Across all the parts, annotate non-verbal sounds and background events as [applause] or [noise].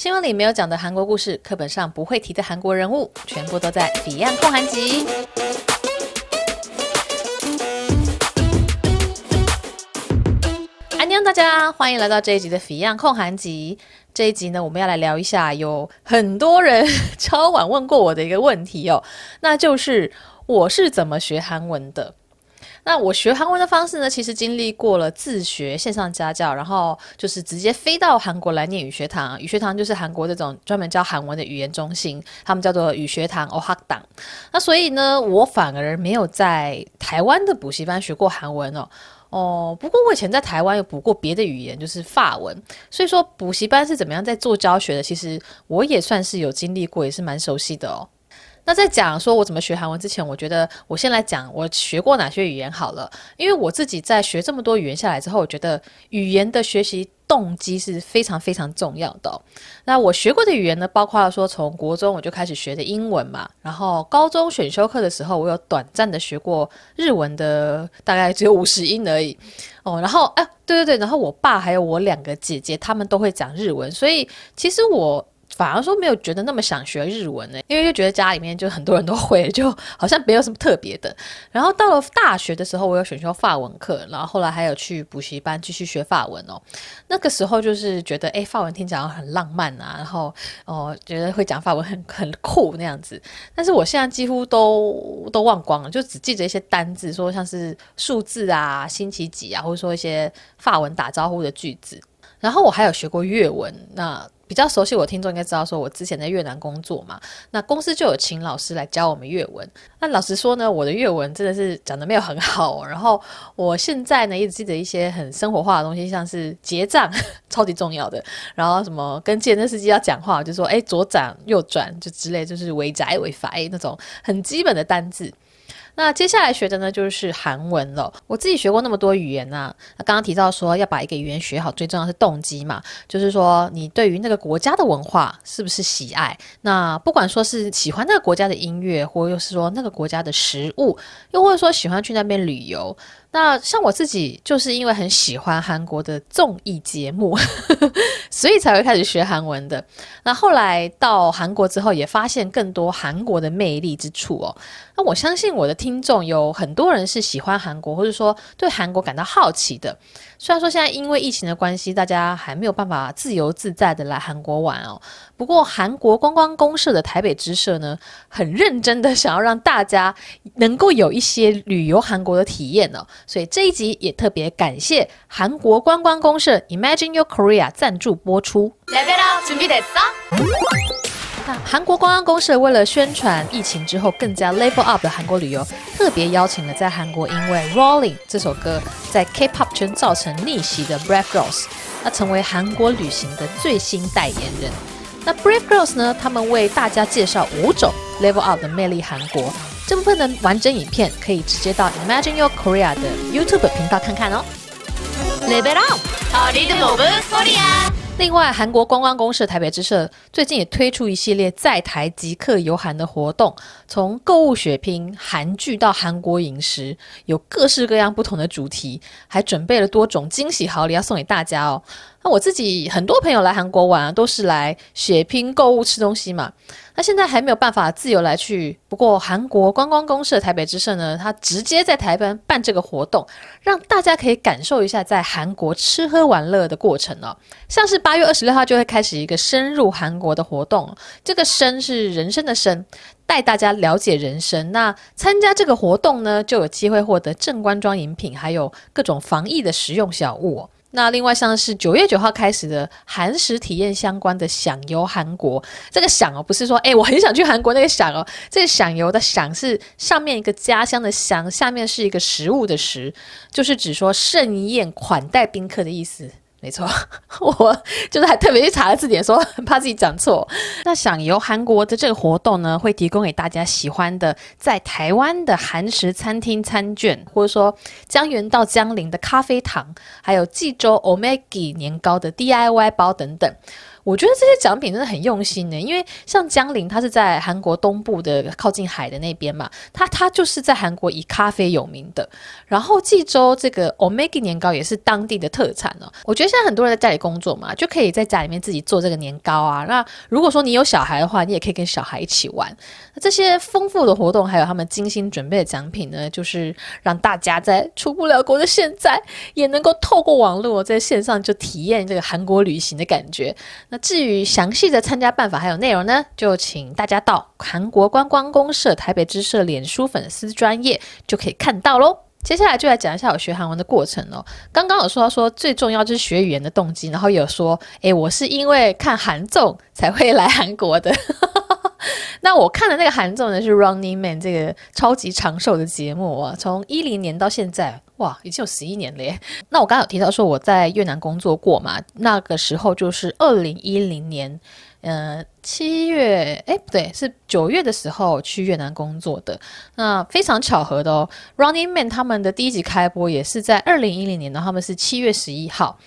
新闻里没有讲的韩国故事，课本上不会提的韩国人物，全部都在《Fion 焢韩集》。安妞，大家欢迎来到这一集的《Fion 焢韩集》。这一集呢，我们要来聊一下有很多人 [laughs] 超晚问过我的一个问题哦，那就是我是怎么学韩文的？那我学韩文的方式呢，其实经历过了自学、线上家教，然后就是直接飞到韩国来念语学堂。语学堂就是韩国这种专门教韩文的语言中心，他们叫做语学堂 （ohak 党。那所以呢，我反而没有在台湾的补习班学过韩文哦。哦，不过我以前在台湾有补过别的语言，就是法文。所以说补习班是怎么样在做教学的，其实我也算是有经历过，也是蛮熟悉的哦。那在讲说我怎么学韩文之前，我觉得我先来讲我学过哪些语言好了。因为我自己在学这么多语言下来之后，我觉得语言的学习动机是非常非常重要的。那我学过的语言呢，包括说从国中我就开始学的英文嘛，然后高中选修课的时候，我有短暂的学过日文的，大概只有五十音而已哦。然后哎，对对对，然后我爸还有我两个姐姐，他们都会讲日文，所以其实我。反而说没有觉得那么想学日文呢，因为就觉得家里面就很多人都会，[laughs] 就好像没有什么特别的。然后到了大学的时候，我有选修法文课，然后后来还有去补习班继续学法文哦。那个时候就是觉得，哎，法文听起来很浪漫啊，然后哦，觉得会讲法文很很酷那样子。但是我现在几乎都都忘光了，就只记着一些单字，说像是数字啊、星期几啊，或者说一些法文打招呼的句子。然后我还有学过越文，那。比较熟悉我听众应该知道，说我之前在越南工作嘛，那公司就有请老师来教我们越文。那老实说呢，我的越文真的是讲得没有很好。然后我现在呢，一直记得一些很生活化的东西，像是结账，超级重要的。[laughs] 然后什么跟计程车司机要讲话，就说哎左转右转就之类，就是尾宅尾发那种很基本的单字。那接下来学的呢，就是韩文了。我自己学过那么多语言啊，那刚刚提到说要把一个语言学好，最重要是动机嘛，就是说你对于那个国家的文化是不是喜爱？那不管说是喜欢那个国家的音乐，或又是说那个国家的食物，又或者说喜欢去那边旅游。那像我自己就是因为很喜欢韩国的综艺节目，[laughs] 所以才会开始学韩文的。那后来到韩国之后，也发现更多韩国的魅力之处哦。我相信我的听众有很多人是喜欢韩国，或者说对韩国感到好奇的。虽然说现在因为疫情的关系，大家还没有办法自由自在的来韩国玩哦。不过韩国观光公社的台北支社呢，很认真的想要让大家能够有一些旅游韩国的体验哦。所以这一集也特别感谢韩国观光公社 Imagine Your Korea 赞助播出。韩国观光公社为了宣传疫情之后更加 level up 的韩国旅游，特别邀请了在韩国因为 Rolling 这首歌在 K-pop 圈造成逆袭的 Brave Girls，那成为韩国旅行的最新代言人。那 Brave Girls 呢，他们为大家介绍五种 level up 的魅力韩国。这部分的完整影片可以直接到 Imagine Your Korea 的 YouTube 频道看看哦。Level up，另外，韩国观光公社台北支社最近也推出一系列在台即刻游韩的活动，从购物血拼、韩剧到韩国饮食，有各式各样不同的主题，还准备了多种惊喜好礼要送给大家哦。那我自己很多朋友来韩国玩，都是来血拼购物吃东西嘛。那现在还没有办法自由来去，不过韩国观光公社台北支社呢，它直接在台湾办这个活动，让大家可以感受一下在韩国吃喝玩乐的过程哦。像是八月二十六号就会开始一个深入韩国的活动，这个“深”是人生的“深”，带大家了解人生。那参加这个活动呢，就有机会获得正官庄饮品，还有各种防疫的实用小物哦。那另外像是九月九号开始的韩食体验相关的享游韩国，这个享哦不是说哎我很想去韩国那个享哦，这个享游的享是上面一个家乡的乡，下面是一个食物的食，就是指说盛宴款待宾客的意思。没错，我就是还特别去查了字典，说怕自己讲错。那想由韩国的这个活动呢，会提供给大家喜欢的在台湾的韩食餐厅餐券，或者说江原到江陵的咖啡糖，还有济州 Omega 年糕的 DIY 包等等。我觉得这些奖品真的很用心呢。因为像江陵，它是在韩国东部的靠近海的那边嘛，它它就是在韩国以咖啡有名的。然后济州这个 Omega 年糕也是当地的特产哦。我觉得现在很多人在家里工作嘛，就可以在家里面自己做这个年糕啊。那如果说你有小孩的话，你也可以跟小孩一起玩。那这些丰富的活动，还有他们精心准备的奖品呢，就是让大家在出不了国的现在，也能够透过网络在线上就体验这个韩国旅行的感觉。那至于详细的参加办法还有内容呢，就请大家到韩国观光公社台北支社脸书粉丝专业就可以看到喽。接下来就来讲一下我学韩文的过程哦。刚刚有说到说最重要就是学语言的动机，然后有说，诶，我是因为看韩综才会来韩国的。[laughs] 那我看的那个韩综呢是《Running Man》这个超级长寿的节目啊，从一零年到现在，哇，已经有十一年了耶。那我刚刚有提到说我在越南工作过嘛，那个时候就是二零一零年，呃，七月，哎，不对，是九月的时候去越南工作的。那非常巧合的哦，《Running Man》他们的第一集开播也是在二零一零年的，他们是七月十一号。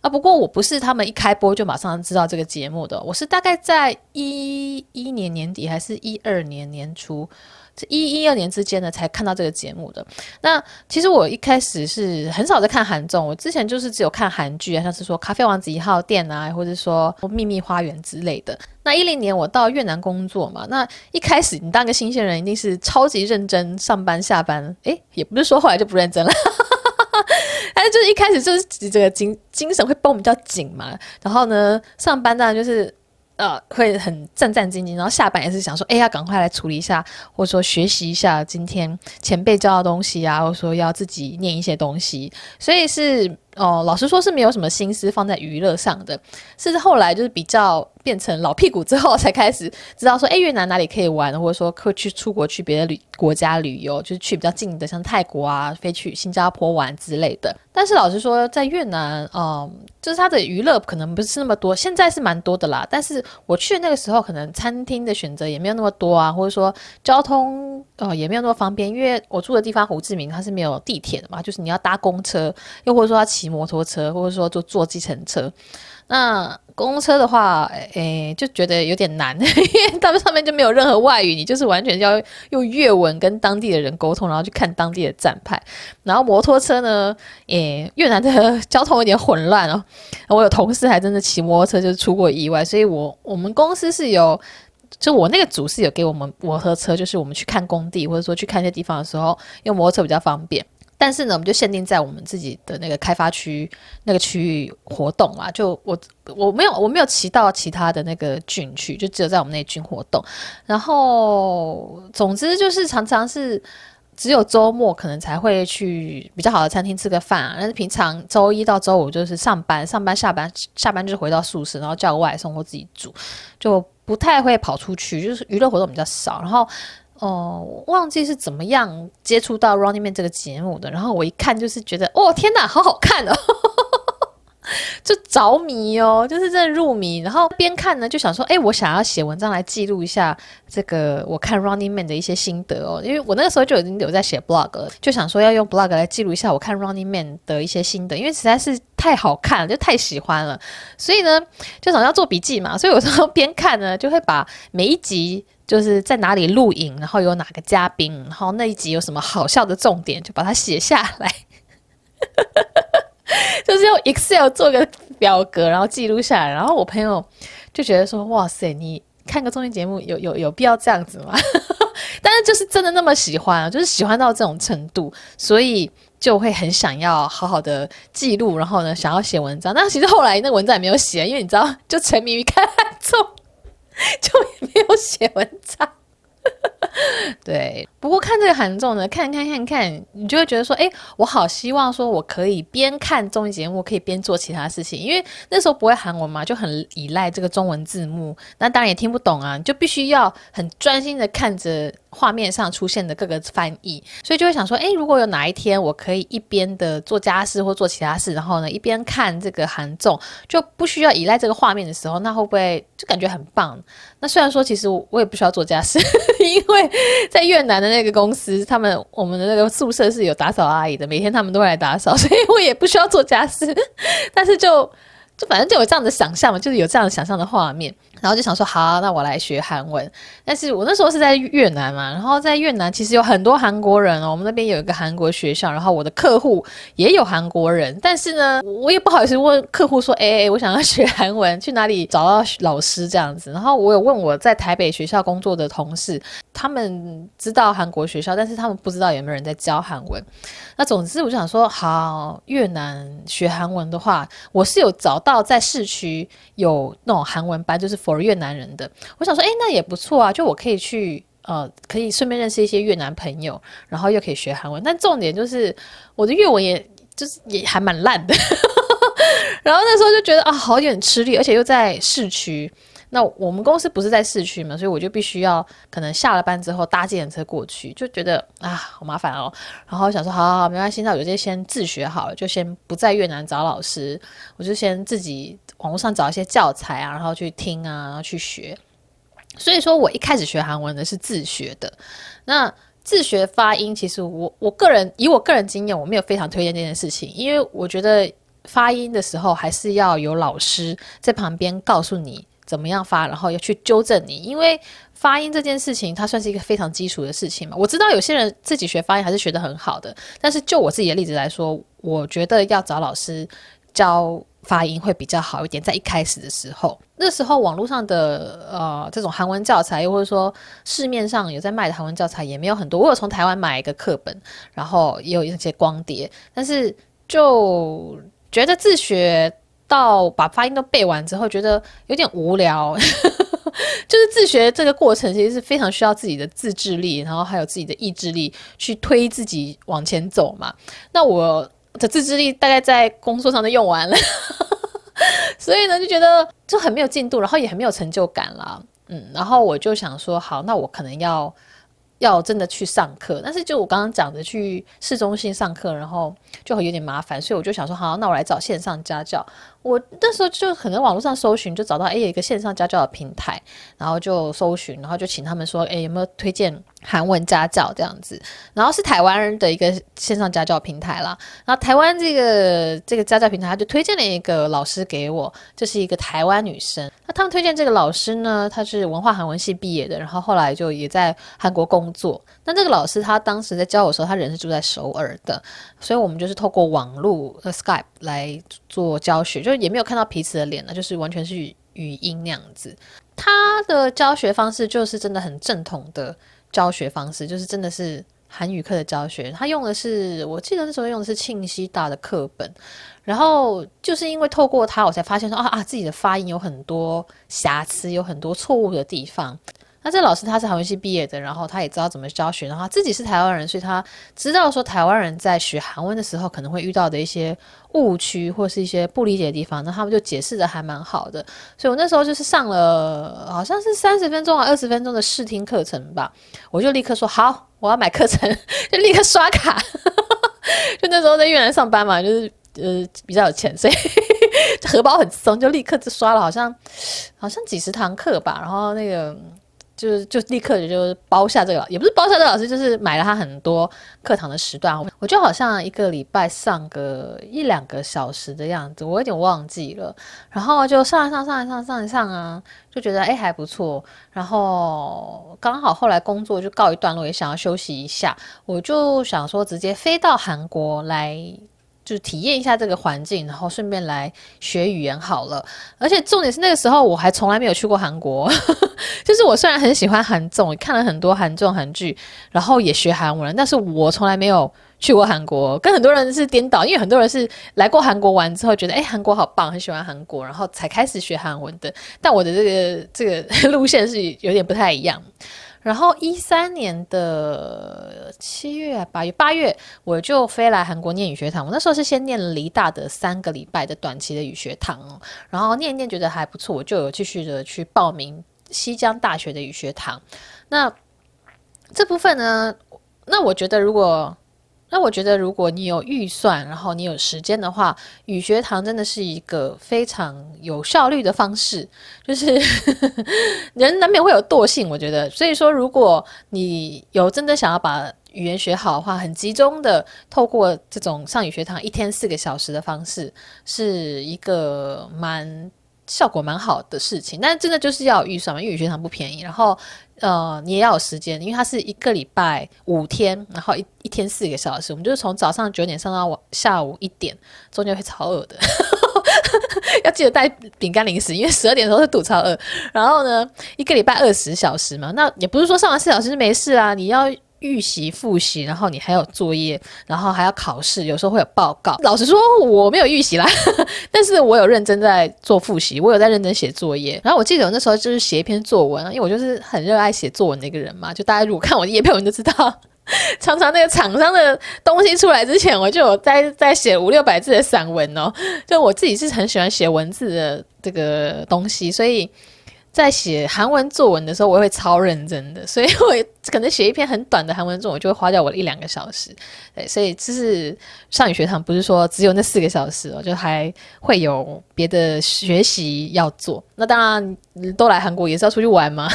啊，不过我不是他们一开播就马上知道这个节目的，我是大概在一一年年底还是一二年年初，这一一二年之间呢才看到这个节目的。那其实我一开始是很少在看韩综，我之前就是只有看韩剧啊，像是说《咖啡王子一号店》啊，或者说《秘密花园》之类的。那一零年我到越南工作嘛，那一开始你当个新鲜人一定是超级认真上班下班，诶，也不是说后来就不认真了。就是一开始就是这个精精神会绷比较紧嘛，然后呢，上班当然就是呃会很战战兢兢，然后下班也是想说，哎呀，赶快来处理一下，或者说学习一下今天前辈教的东西啊，或者说要自己念一些东西，所以是。哦，老实说是没有什么心思放在娱乐上的，甚至后来就是比较变成老屁股之后才开始知道说，哎，越南哪里可以玩，或者说可以去出国去别的旅国家旅游，就是去比较近的，像泰国啊，飞去新加坡玩之类的。但是老实说，在越南，嗯，就是它的娱乐可能不是那么多，现在是蛮多的啦。但是我去那个时候，可能餐厅的选择也没有那么多啊，或者说交通呃也没有那么方便，因为我住的地方胡志明它是没有地铁的嘛，就是你要搭公车，又或者说要骑。摩托车，或者说就坐计程车，那公车的话，诶，就觉得有点难，[laughs] 因为他们上面就没有任何外语，你就是完全要用越文跟当地的人沟通，然后去看当地的站牌。然后摩托车呢，诶，越南的交通有点混乱哦。我有同事还真的骑摩托车就是出过意外，所以我我们公司是有，就我那个组是有给我们摩托车，就是我们去看工地或者说去看一些地方的时候，用摩托车比较方便。但是呢，我们就限定在我们自己的那个开发区那个区域活动啊。就我我没有我没有骑到其他的那个郡去，就只有在我们那郡活动。然后总之就是常常是只有周末可能才会去比较好的餐厅吃个饭啊。但是平常周一到周五就是上班，上班下班下班就是回到宿舍，然后叫个外送或自己煮，就不太会跑出去，就是娱乐活动比较少。然后。哦，忘记是怎么样接触到《Running Man》这个节目的，然后我一看就是觉得，哦天哪，好好看哦，[laughs] 就着迷哦，就是真的入迷。然后边看呢，就想说，哎，我想要写文章来记录一下这个我看《Running Man》的一些心得哦，因为我那个时候就已经有在写 blog，就想说要用 blog 来记录一下我看《Running Man》的一些心得，因为实在是太好看了，就太喜欢了，所以呢，就想要做笔记嘛，所以有时候边看呢，就会把每一集。就是在哪里录影，然后有哪个嘉宾，然后那一集有什么好笑的重点，就把它写下来，[laughs] 就是用 Excel 做个表格，然后记录下来。然后我朋友就觉得说：“哇塞，你看个综艺节目有有有必要这样子吗？” [laughs] 但是就是真的那么喜欢，就是喜欢到这种程度，所以就会很想要好好的记录，然后呢，想要写文章。但其实后来那文章也没有写，因为你知道，就沉迷于看综。就也没有写文章，[laughs] 对。不过看这个韩综呢，看看看看，你就会觉得说，哎，我好希望说我可以边看综艺节目，可以边做其他事情。因为那时候不会韩文嘛，就很依赖这个中文字幕，那当然也听不懂啊，就必须要很专心的看着画面上出现的各个翻译，所以就会想说，哎，如果有哪一天我可以一边的做家事或做其他事，然后呢一边看这个韩综，就不需要依赖这个画面的时候，那会不会就感觉很棒？那虽然说其实我也不需要做家事，[laughs] 因为在越南的。那个公司，他们我们的那个宿舍是有打扫阿姨的，每天他们都会来打扫，所以我也不需要做家事。但是就就反正就有这样的想象嘛，就是有这样的想象的画面，然后就想说好，那我来学韩文。但是我那时候是在越南嘛，然后在越南其实有很多韩国人哦，我们那边有一个韩国学校，然后我的客户也有韩国人，但是呢，我也不好意思问客户说，哎哎，我想要学韩文，去哪里找到老师这样子？然后我有问我在台北学校工作的同事，他们知道韩国学校，但是他们不知道有没有人在教韩文。那总之我就想说，好，越南学韩文的话，我是有找。到在市区有那种韩文班，就是我是越南人的。我想说，哎，那也不错啊，就我可以去，呃，可以顺便认识一些越南朋友，然后又可以学韩文。但重点就是我的越文，也就是也还蛮烂的。[laughs] 然后那时候就觉得啊，好有点吃力，而且又在市区。那我们公司不是在市区嘛，所以我就必须要可能下了班之后搭计程车过去，就觉得啊好麻烦哦。然后想说，好好好，没关系，那我就先自学好了，就先不在越南找老师，我就先自己网络上找一些教材啊，然后去听啊，然后去学。所以说我一开始学韩文的是自学的。那自学发音，其实我我个人以我个人经验，我没有非常推荐这件事情，因为我觉得发音的时候还是要有老师在旁边告诉你。怎么样发，然后要去纠正你，因为发音这件事情，它算是一个非常基础的事情嘛。我知道有些人自己学发音还是学得很好的，但是就我自己的例子来说，我觉得要找老师教发音会比较好一点。在一开始的时候，那时候网络上的呃这种韩文教材，又或者说市面上有在卖的韩文教材也没有很多。我有从台湾买一个课本，然后也有一些光碟，但是就觉得自学。到把发音都背完之后，觉得有点无聊，[laughs] 就是自学这个过程其实是非常需要自己的自制力，然后还有自己的意志力去推自己往前走嘛。那我的自制力大概在工作上都用完了，[laughs] 所以呢就觉得就很没有进度，然后也很没有成就感啦。嗯，然后我就想说，好，那我可能要。要真的去上课，但是就我刚刚讲的去市中心上课，然后就会有点麻烦，所以我就想说，好，那我来找线上家教。我那时候就可能网络上搜寻，就找到诶有一个线上家教的平台，然后就搜寻，然后就请他们说，诶有没有推荐韩文家教这样子？然后是台湾人的一个线上家教平台啦。然后台湾这个这个家教平台，他就推荐了一个老师给我，就是一个台湾女生。那他们推荐这个老师呢，他是文化韩文系毕业的，然后后来就也在韩国工作。那这个老师他当时在教我的时候，他人是住在首尔的，所以我们就是透过网络和 Skype 来做教学。就也没有看到彼此的脸了，就是完全是语音那样子。他的教学方式就是真的很正统的教学方式，就是真的是韩语课的教学。他用的是，我记得那时候用的是庆熙大的课本。然后就是因为透过他，我才发现说啊啊，自己的发音有很多瑕疵，有很多错误的地方。那这老师他是韩文系毕业的，然后他也知道怎么教学，然后他自己是台湾人，所以他知道说台湾人在学韩文的时候可能会遇到的一些误区或是一些不理解的地方，那他们就解释的还蛮好的。所以我那时候就是上了好像是三十分钟啊二十分钟的试听课程吧，我就立刻说好，我要买课程，就立刻刷卡。就那时候在越南上班嘛，就是呃比较有钱，所以 [laughs] 荷包很松，就立刻就刷了，好像好像几十堂课吧，然后那个。就就立刻就包下这个，也不是包下这个老师，就是买了他很多课堂的时段。我就好像一个礼拜上个一两个小时的样子，我有点忘记了。然后就上一上上一上上一上啊，就觉得哎还不错。然后刚好后来工作就告一段落，也想要休息一下，我就想说直接飞到韩国来。就体验一下这个环境，然后顺便来学语言好了。而且重点是那个时候我还从来没有去过韩国，[laughs] 就是我虽然很喜欢韩综，看了很多韩综韩剧，然后也学韩文，但是我从来没有去过韩国。跟很多人是颠倒，因为很多人是来过韩国玩之后觉得，哎，韩国好棒，很喜欢韩国，然后才开始学韩文的。但我的这个这个 [laughs] 路线是有点不太一样。然后一三年的七月八月八月，我就飞来韩国念语学堂。我那时候是先念了梨大的三个礼拜的短期的语学堂，然后念念觉得还不错，我就有继续的去报名西江大学的语学堂。那这部分呢，那我觉得如果。那我觉得，如果你有预算，然后你有时间的话，语学堂真的是一个非常有效率的方式。就是 [laughs] 人难免会有惰性，我觉得。所以说，如果你有真的想要把语言学好的话，很集中的透过这种上语学堂一天四个小时的方式，是一个蛮效果蛮好的事情。但真的就是要预算嘛，因为语学堂不便宜。然后呃，你也要有时间，因为它是一个礼拜五天，然后一一天四个小时，我们就是从早上九点上到下午一点，中间会超饿的。[laughs] 要记得带饼干零食，因为十二点的时候是肚超饿。然后呢，一个礼拜二十小时嘛，那也不是说上完四小时就没事啊，你要预习复习，然后你还有作业，然后还要考试，有时候会有报告。老实说，我没有预习啦，[laughs] 但是我有认真在做复习，我有在认真写作业。然后我记得我那时候就是写一篇作文，因为我就是很热爱写作文的一个人嘛，就大家如果看我的页配文就知道。[laughs] 常常那个厂商的东西出来之前，我就有在在写五六百字的散文哦。就我自己是很喜欢写文字的这个东西，所以在写韩文作文的时候，我会超认真的。所以我可能写一篇很短的韩文作文，就会花掉我一两个小时。对，所以就是上语学堂不是说只有那四个小时哦，就还会有别的学习要做。那当然都来韩国也是要出去玩嘛。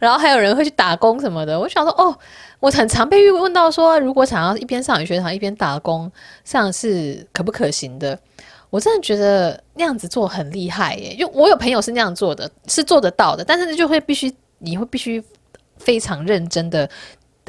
然后还有人会去打工什么的，我想说哦。我很常被问到说，如果想要一边上语学堂一边打工，这样是可不可行的？我真的觉得那样子做很厉害耶，因为我有朋友是那样做的，是做得到的。但是就会必须，你会必须非常认真的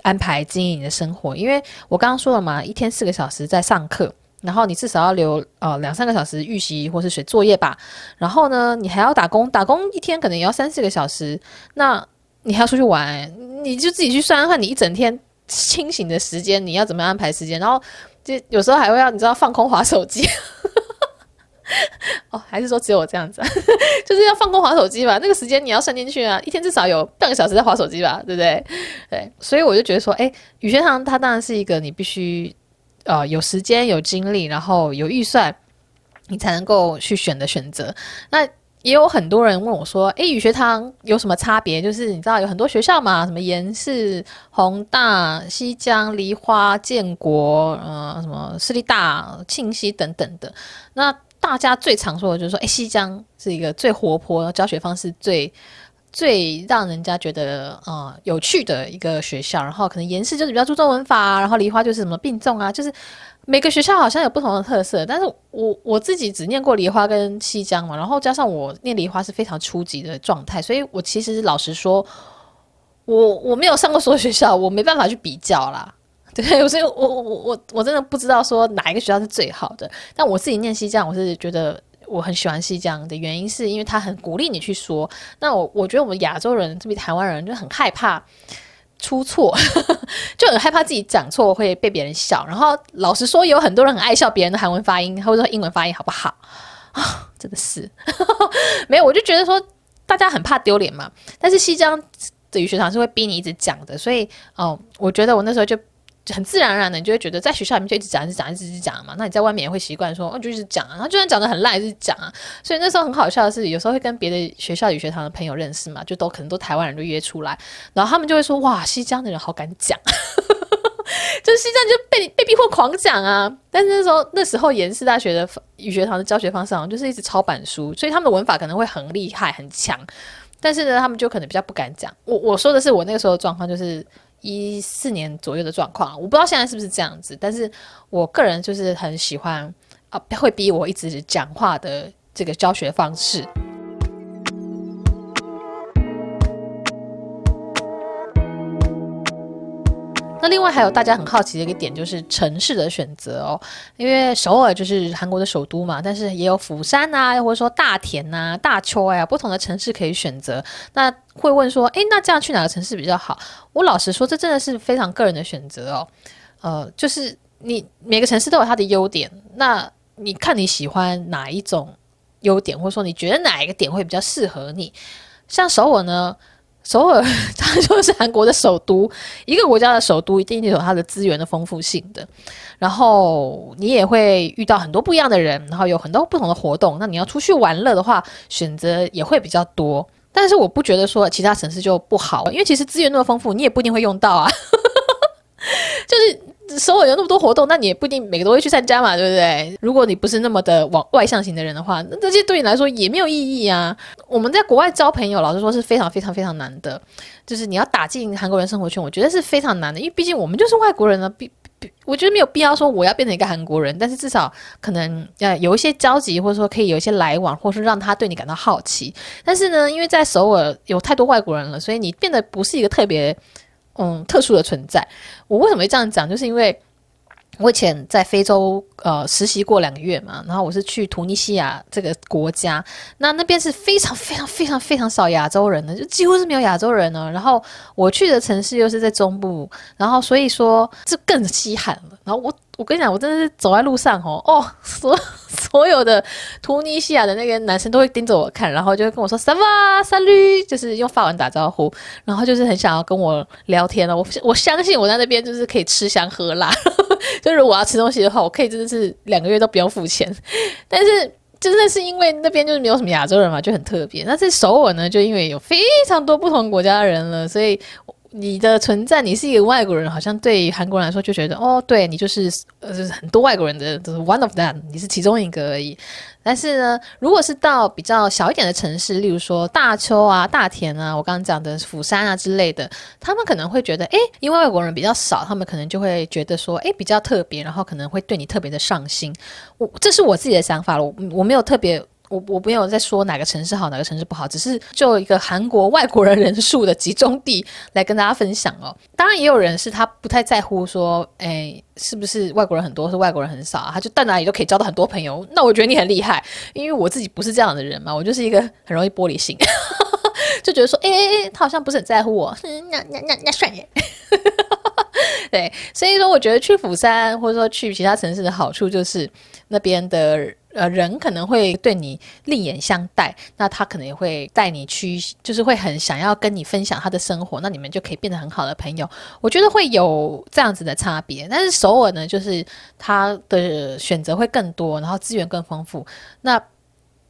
安排经营你的生活，因为我刚刚说了嘛，一天四个小时在上课，然后你至少要留呃两三个小时预习或是写作业吧，然后呢，你还要打工，打工一天可能也要三四个小时，那。你还要出去玩，你就自己去算算，你一整天清醒的时间，你要怎么安排时间？然后就有时候还会要你知道放空滑手机，哦，还是说只有我这样子，[laughs] 就是要放空滑手机吧？那个时间你要算进去啊，一天至少有半个小时在滑手机吧，对不对？对，所以我就觉得说，哎，语学堂它当然是一个你必须呃有时间、有精力，然后有预算，你才能够去选的选择。那也有很多人问我说：“诶，语学堂有什么差别？就是你知道有很多学校嘛，什么延世、弘大、西江、梨花、建国，呃，什么市立大、庆熙等等的。那大家最常说的就是说，诶，西江是一个最活泼、教学方式最最让人家觉得呃有趣的一个学校。然后可能延世就是比较注重文法，然后梨花就是什么并重啊，就是。”每个学校好像有不同的特色，但是我我自己只念过梨花跟西江嘛，然后加上我念梨花是非常初级的状态，所以我其实老实说，我我没有上过所有学校，我没办法去比较啦，[laughs] 对，所以我我我我我真的不知道说哪一个学校是最好的，但我自己念西江，我是觉得我很喜欢西江的原因是因为他很鼓励你去说，那我我觉得我们亚洲人特别台湾人就很害怕。出错 [laughs] 就很害怕自己讲错会被别人笑，然后老实说，有很多人很爱笑别人的韩文发音，或者说英文发音好不好啊？真的是 [laughs] 没有，我就觉得说大家很怕丢脸嘛。但是西江的语学堂是会逼你一直讲的，所以哦，我觉得我那时候就。很自然而然的，你就会觉得在学校里面就一直讲，一直讲，一直讲嘛。那你在外面也会习惯说，哦，就一直讲啊。然后就算讲得很烂，也是讲啊。所以那时候很好笑的是，有时候会跟别的学校语学堂的朋友认识嘛，就都可能都台湾人都约出来，然后他们就会说，哇，西江的人好敢讲，[laughs] 就是西江就被被逼迫狂讲啊。但是那时候那时候延世大学的语学堂的教学方式好像就是一直抄板书，所以他们的文法可能会很厉害很强，但是呢，他们就可能比较不敢讲。我我说的是我那个时候的状况就是。一四年左右的状况，我不知道现在是不是这样子，但是我个人就是很喜欢啊，会逼我一直讲话的这个教学方式。那另外还有大家很好奇的一个点，就是城市的选择哦，因为首尔就是韩国的首都嘛，但是也有釜山呐啊，或者说大田啊、大邱啊，不同的城市可以选择。那会问说，诶，那这样去哪个城市比较好？我老实说，这真的是非常个人的选择哦。呃，就是你每个城市都有它的优点，那你看你喜欢哪一种优点，或者说你觉得哪一个点会比较适合你？像首尔呢？首尔它就是韩国的首都，一个国家的首都一定有它的资源的丰富性的，然后你也会遇到很多不一样的人，然后有很多不同的活动。那你要出去玩乐的话，选择也会比较多。但是我不觉得说其他城市就不好，因为其实资源那么丰富，你也不一定会用到啊。[laughs] 就是首尔有那么多活动，那你也不一定每个都会去参加嘛，对不对？如果你不是那么的往外向型的人的话，那这些对你来说也没有意义啊。我们在国外交朋友，老实说是非常非常非常难的，就是你要打进韩国人生活圈，我觉得是非常难的，因为毕竟我们就是外国人呢。必必，我觉得没有必要说我要变成一个韩国人，但是至少可能要有一些交集，或者说可以有一些来往，或是让他对你感到好奇。但是呢，因为在首尔有太多外国人了，所以你变得不是一个特别。嗯，特殊的存在。我为什么会这样讲？就是因为我以前在非洲呃实习过两个月嘛，然后我是去突尼西亚这个国家，那那边是非常非常非常非常少亚洲人的，就几乎是没有亚洲人呢。然后我去的城市又是在中部，然后所以说这更稀罕了。然后我。我跟你讲，我真的是走在路上哦，哦，所 [laughs] 所有的突尼西亚的那个男生都会盯着我看，然后就会跟我说 “ça va salut”，就是用法文打招呼，然后就是很想要跟我聊天了。我我相信我在那边就是可以吃香喝辣，[laughs] 就是我要吃东西的话，我可以真的是两个月都不用付钱。但是真的是因为那边就是没有什么亚洲人嘛，就很特别。那在首尔呢，就因为有非常多不同国家的人了，所以。你的存在，你是一个外国人，好像对韩国人来说就觉得，哦，对你就是呃，就是很多外国人的，就是 one of them，你是其中一个而已。但是呢，如果是到比较小一点的城市，例如说大邱啊、大田啊，我刚刚讲的釜山啊之类的，他们可能会觉得，诶，因为外国人比较少，他们可能就会觉得说，诶，比较特别，然后可能会对你特别的上心。我这是我自己的想法了，我我没有特别。我我没有在说哪个城市好，哪个城市不好，只是就一个韩国外国人人数的集中地来跟大家分享哦。当然也有人是他不太在乎说，哎，是不是外国人很多，是外国人很少啊？他就到哪里都可以交到很多朋友。那我觉得你很厉害，因为我自己不是这样的人嘛，我就是一个很容易玻璃心，[laughs] 就觉得说，哎哎哎，他好像不是很在乎我，那那那那算耶。[laughs] 对，所以说我觉得去釜山或者说去其他城市的好处就是那边的。呃，人可能会对你另眼相待，那他可能也会带你去，就是会很想要跟你分享他的生活，那你们就可以变得很好的朋友。我觉得会有这样子的差别，但是首尔呢，就是他的选择会更多，然后资源更丰富。那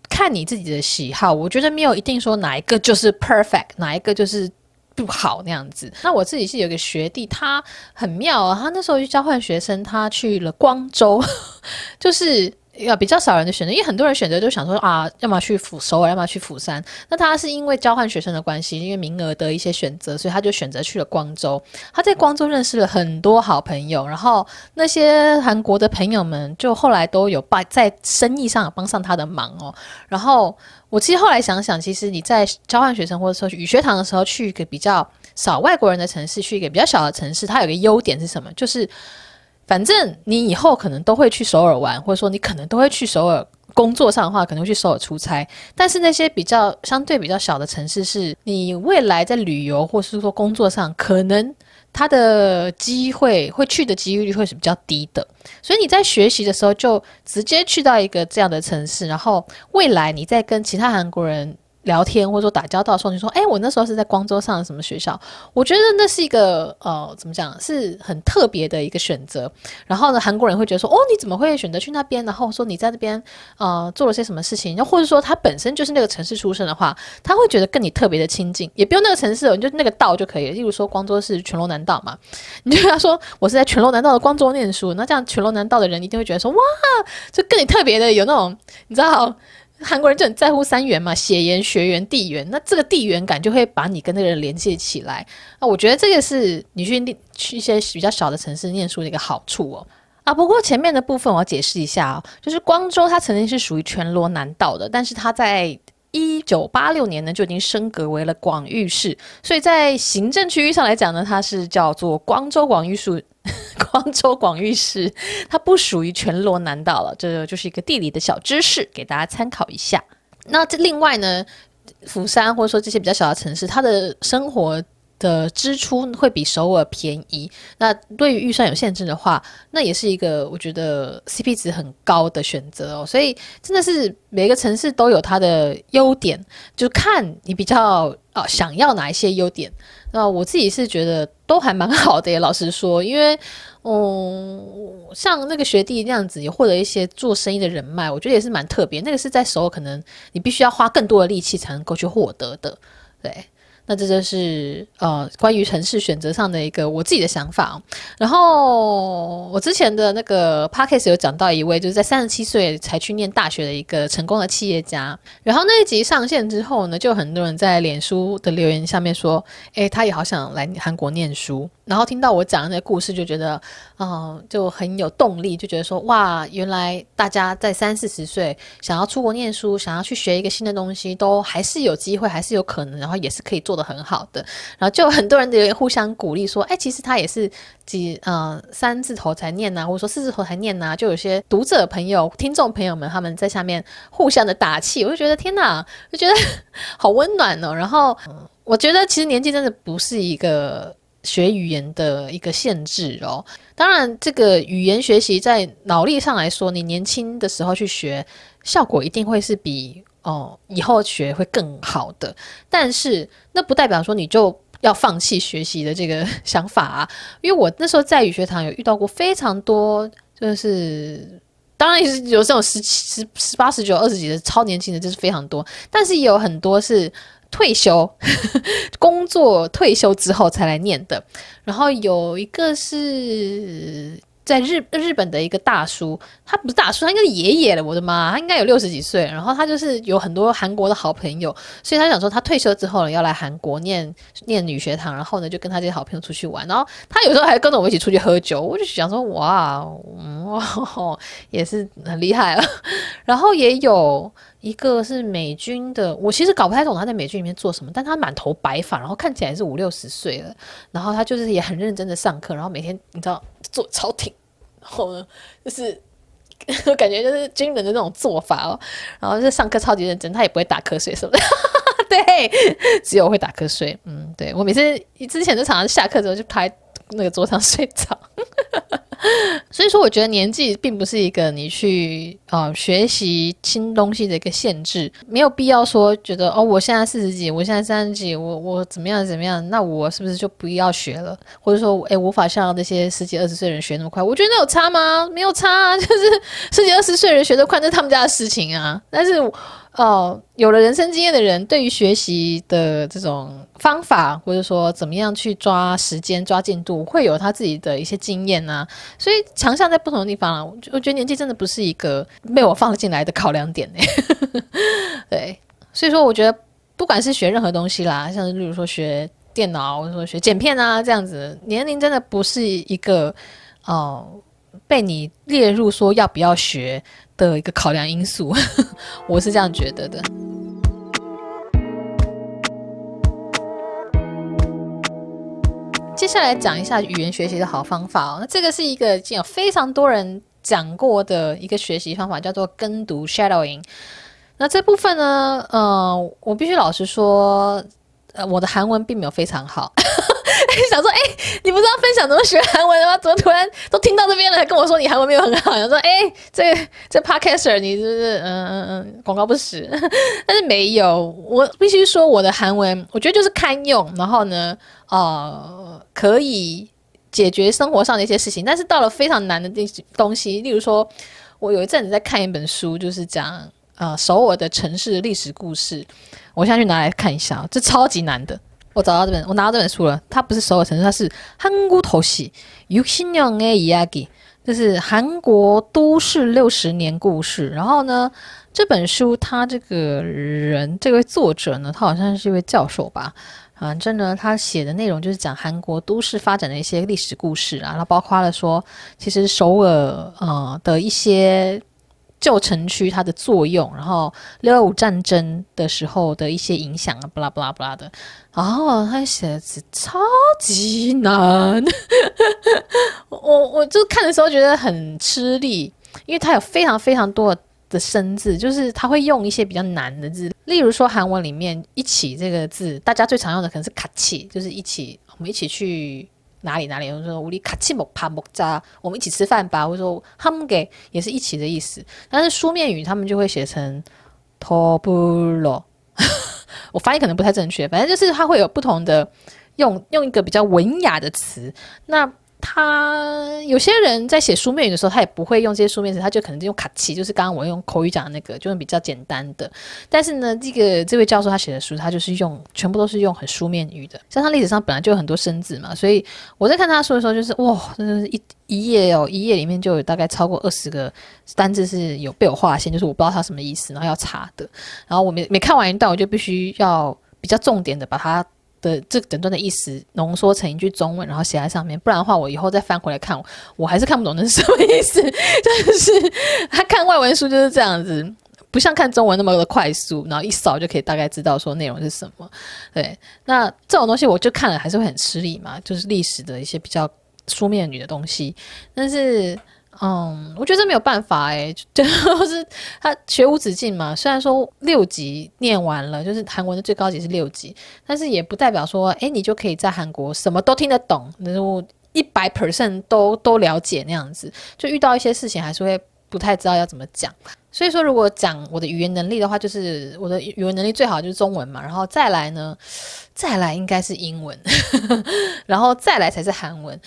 看你自己的喜好，我觉得没有一定说哪一个就是 perfect，哪一个就是不好那样子。那我自己是有个学弟，他很妙啊，他那时候去交换学生，他去了光州，[laughs] 就是。要比较少人的选择，因为很多人选择就想说啊，要么去釜首尔，要么去釜山。那他是因为交换学生的关系，因为名额的一些选择，所以他就选择去了光州。他在光州认识了很多好朋友，然后那些韩国的朋友们就后来都有帮在生意上帮上他的忙哦。然后我其实后来想想，其实你在交换学生或者说语学堂的时候，去一个比较少外国人的城市，去一个比较小的城市，它有个优点是什么？就是。反正你以后可能都会去首尔玩，或者说你可能都会去首尔工作上的话，可能会去首尔出差。但是那些比较相对比较小的城市，是你未来在旅游或是说工作上，可能它的机会会去的几率会是比较低的。所以你在学习的时候，就直接去到一个这样的城市，然后未来你再跟其他韩国人。聊天或者说打交道的时候，你说：“哎，我那时候是在光州上的什么学校？”我觉得那是一个呃，怎么讲，是很特别的一个选择。然后呢，韩国人会觉得说：“哦，你怎么会选择去那边？”然后说你在那边呃做了些什么事情？又或者说他本身就是那个城市出身的话，他会觉得跟你特别的亲近，也不用那个城市，你就那个道就可以了。例如说，光州是全罗南道嘛，你就跟他说：“我是在全罗南道的光州念书。”那这样全罗南道的人一定会觉得说：“哇，就跟你特别的有那种，你知道。”韩国人就很在乎三元嘛，血缘、学缘、地缘，那这个地缘感就会把你跟那个人连接起来。那我觉得这个是你去去一些比较小的城市念书的一个好处哦。啊，不过前面的部分我要解释一下哦，就是光州它曾经是属于全罗南道的，但是它在一九八六年呢就已经升格为了广域市，所以在行政区域上来讲呢，它是叫做光州广域市。[laughs] 光州广域市，它不属于全罗南道了，这就是一个地理的小知识，给大家参考一下。那这另外呢，釜山或者说这些比较小的城市，它的生活的支出会比首尔便宜。那对于预算有限制的话，那也是一个我觉得 CP 值很高的选择哦。所以真的是每个城市都有它的优点，就看你比较啊想要哪一些优点。那我自己是觉得都还蛮 [laughs] 好的耶，老实说，因为嗯，像那个学弟那样子也获得一些做生意的人脉，我觉得也是蛮特别。那个是在时候可能你必须要花更多的力气才能够去获得的，对。那这就是呃关于城市选择上的一个我自己的想法。然后我之前的那个 podcast 有讲到一位就是在三十七岁才去念大学的一个成功的企业家。然后那一集上线之后呢，就很多人在脸书的留言下面说，诶，他也好想来韩国念书。然后听到我讲的那个故事，就觉得，嗯、就很有动力，就觉得说，哇，原来大家在三四十岁想要出国念书，想要去学一个新的东西，都还是有机会，还是有可能，然后也是可以做得很好的。然后就很多人留言互相鼓励，说，哎，其实他也是几呃三字头才念呐、或者说四字头才念呐、就有些读者朋友、听众朋友们他们在下面互相的打气，我就觉得天哪，就觉得 [laughs] 好温暖哦。然后，我觉得其实年纪真的不是一个。学语言的一个限制哦，当然，这个语言学习在脑力上来说，你年轻的时候去学，效果一定会是比哦以后学会更好的。但是，那不代表说你就要放弃学习的这个 [laughs] 想法啊。因为我那时候在语学堂有遇到过非常多，就是当然也是有这种十七、十十八、十九、二十几的超年轻的，就是非常多。但是也有很多是。退休，[laughs] 工作退休之后才来念的。然后有一个是在日日本的一个大叔，他不是大叔，他应该是爷爷了。我的妈，他应该有六十几岁。然后他就是有很多韩国的好朋友，所以他想说他退休之后呢，要来韩国念念女学堂。然后呢，就跟他这些好朋友出去玩。然后他有时候还跟着我们一起出去喝酒。我就想说，哇，哇，也是很厉害了。然后也有。一个是美军的，我其实搞不太懂他在美军里面做什么，但他满头白发，然后看起来是五六十岁了，然后他就是也很认真的上课，然后每天你知道做超挺，然后呢就是 [laughs] 我感觉就是军人的那种做法哦，然后就是上课超级认真，他也不会打瞌睡什么的，[laughs] 对，只有我会打瞌睡，嗯，对，我每次之前就常常下课之后就趴在那个桌上睡着。[laughs] 所以说，我觉得年纪并不是一个你去啊、学习新东西的一个限制，没有必要说觉得哦，我现在四十几，我现在三十几，我我怎么样怎么样，那我是不是就不要学了？或者说，诶，无法像那些十几二十岁人学那么快？我觉得那有差吗？没有差啊，[laughs] 就是十几二十岁人学得快，那是他们家的事情啊。但是。哦，有了人生经验的人，对于学习的这种方法，或者说怎么样去抓时间、抓进度，会有他自己的一些经验啊。所以强项在不同的地方啊。我觉得年纪真的不是一个被我放进来的考量点呢。[laughs] 对，所以说我觉得不管是学任何东西啦，像例如说学电脑，或者说学剪片啊这样子，年龄真的不是一个哦被你列入说要不要学的一个考量因素，[laughs] 我是这样觉得的。接下来讲一下语言学习的好方法哦。那这个是一个已经有非常多人讲过的一个学习方法，叫做跟读 （shadowing）。那这部分呢，呃，我必须老实说，呃，我的韩文并没有非常好。[laughs] 想说，哎、你不知道分享怎么学韩文的吗？怎么突然都听到这边了，还跟我说你韩文没有很好？想说，哎、欸，这这 Podcaster 你是不是嗯嗯嗯广告不实？[laughs] 但是没有，我必须说我的韩文，我觉得就是堪用，然后呢，呃，可以解决生活上的一些事情。但是到了非常难的东西，例如说，我有一阵子在看一本书，就是讲啊，首尔的城市历史故事，我现在去拿来看一下。这超级难的，我找到这本，我拿到这本书了。它不是首尔城市，它是《韩国头戏》（Yukinong Yagi），就是韩国都市六十年故事。然后呢，这本书他这个人，这位作者呢，他好像是一位教授吧？啊，真的，他写的内容就是讲韩国都市发展的一些历史故事啊，那包括了说，其实首尔啊的一些。旧城区它的作用，然后六二五战争的时候的一些影响啊，巴拉巴拉巴拉的。然后他写的字超级难，[laughs] 我我就看的时候觉得很吃力，因为它有非常非常多的生字，就是他会用一些比较难的字，例如说韩文里面“一起”这个字，大家最常用的可能是“卡起”，就是一起，我们一起去。哪里哪里，或者说우리같이먹밥먹자，我们一起吃饭吧，或者说함께也是一起的意思。但是书面语他们就会写成더불어，我发音可能不太正确，反正就是它会有不同的用用一个比较文雅的词。那 他有些人在写书面语的时候，他也不会用这些书面词，他就可能就用卡其，就是刚刚我用口语讲的那个，就是比较简单的。但是呢，这个这位教授他写的书，他就是用全部都是用很书面语的。像他历史上本来就有很多生字嘛，所以我在看他书的时候，就是哇，真的是一一页哦，一页里面就有大概超过二十个单字是有被我划线，就是我不知道他什么意思，然后要查的。然后我每每看完一段，我就必须要比较重点的把它。的这整段的意思浓缩成一句中文，然后写在上面，不然的话，我以后再翻回来看，我还是看不懂那是什么意思。[laughs] 就是他看外文书就是这样子，不像看中文那么的快速，然后一扫就可以大概知道说内容是什么。对，那这种东西我就看了还是会很吃力嘛，就是历史的一些比较书面语的东西，但是。嗯，我觉得这没有办法哎，[laughs] 就是他学无止境嘛。虽然说六级念完了，就是韩文的最高级是六级，但是也不代表说，哎，你就可以在韩国什么都听得懂，然后一百 percent 都都了解那样子。就遇到一些事情，还是会不太知道要怎么讲。所以说，如果讲我的语言能力的话，就是我的语文能力最好就是中文嘛，然后再来呢，再来应该是英文，[laughs] 然后再来才是韩文。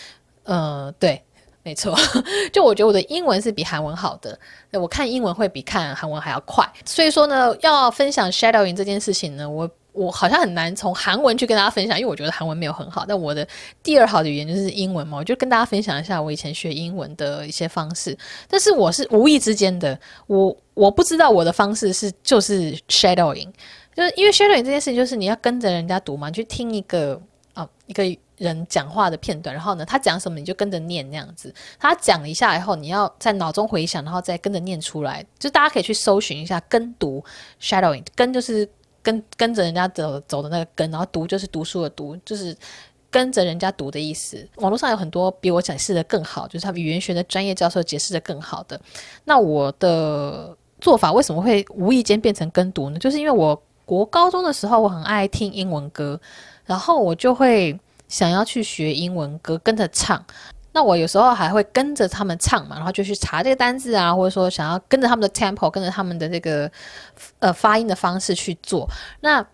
嗯，对。没错，[laughs] 就我觉得我的英文是比韩文好的，我看英文会比看韩文还要快。所以说呢，要分享 shadowing 这件事情呢，我我好像很难从韩文去跟大家分享，因为我觉得韩文没有很好。但我的第二好的语言就是英文嘛，我就跟大家分享一下我以前学英文的一些方式。但是我是无意之间的，我我不知道我的方式是就是 shadowing，就是因为 shadowing 这件事情就是你要跟着人家读嘛，去听一个啊、一个。人讲话的片段，然后呢，他讲什么你就跟着念那样子。他讲一下以后，你要在脑中回想，然后再跟着念出来。就大家可以去搜寻一下跟读 shadowing，跟就是跟跟着人家走走的那个跟，然后读就是读书的读，就是跟着人家读的意思。网络上有很多比我解释的更好，就是他语言学的专业教授解释的更好的。那我的做法为什么会无意间变成跟读呢？就是因为我国高中的时候我很爱听英文歌，然后我就会。想要去学英文歌，跟着唱，那我有时候还会跟着他们唱嘛，然后就去查这个单字啊，或者说想要跟着他们的 tempo，跟着他们的这个呃发音的方式去做，那。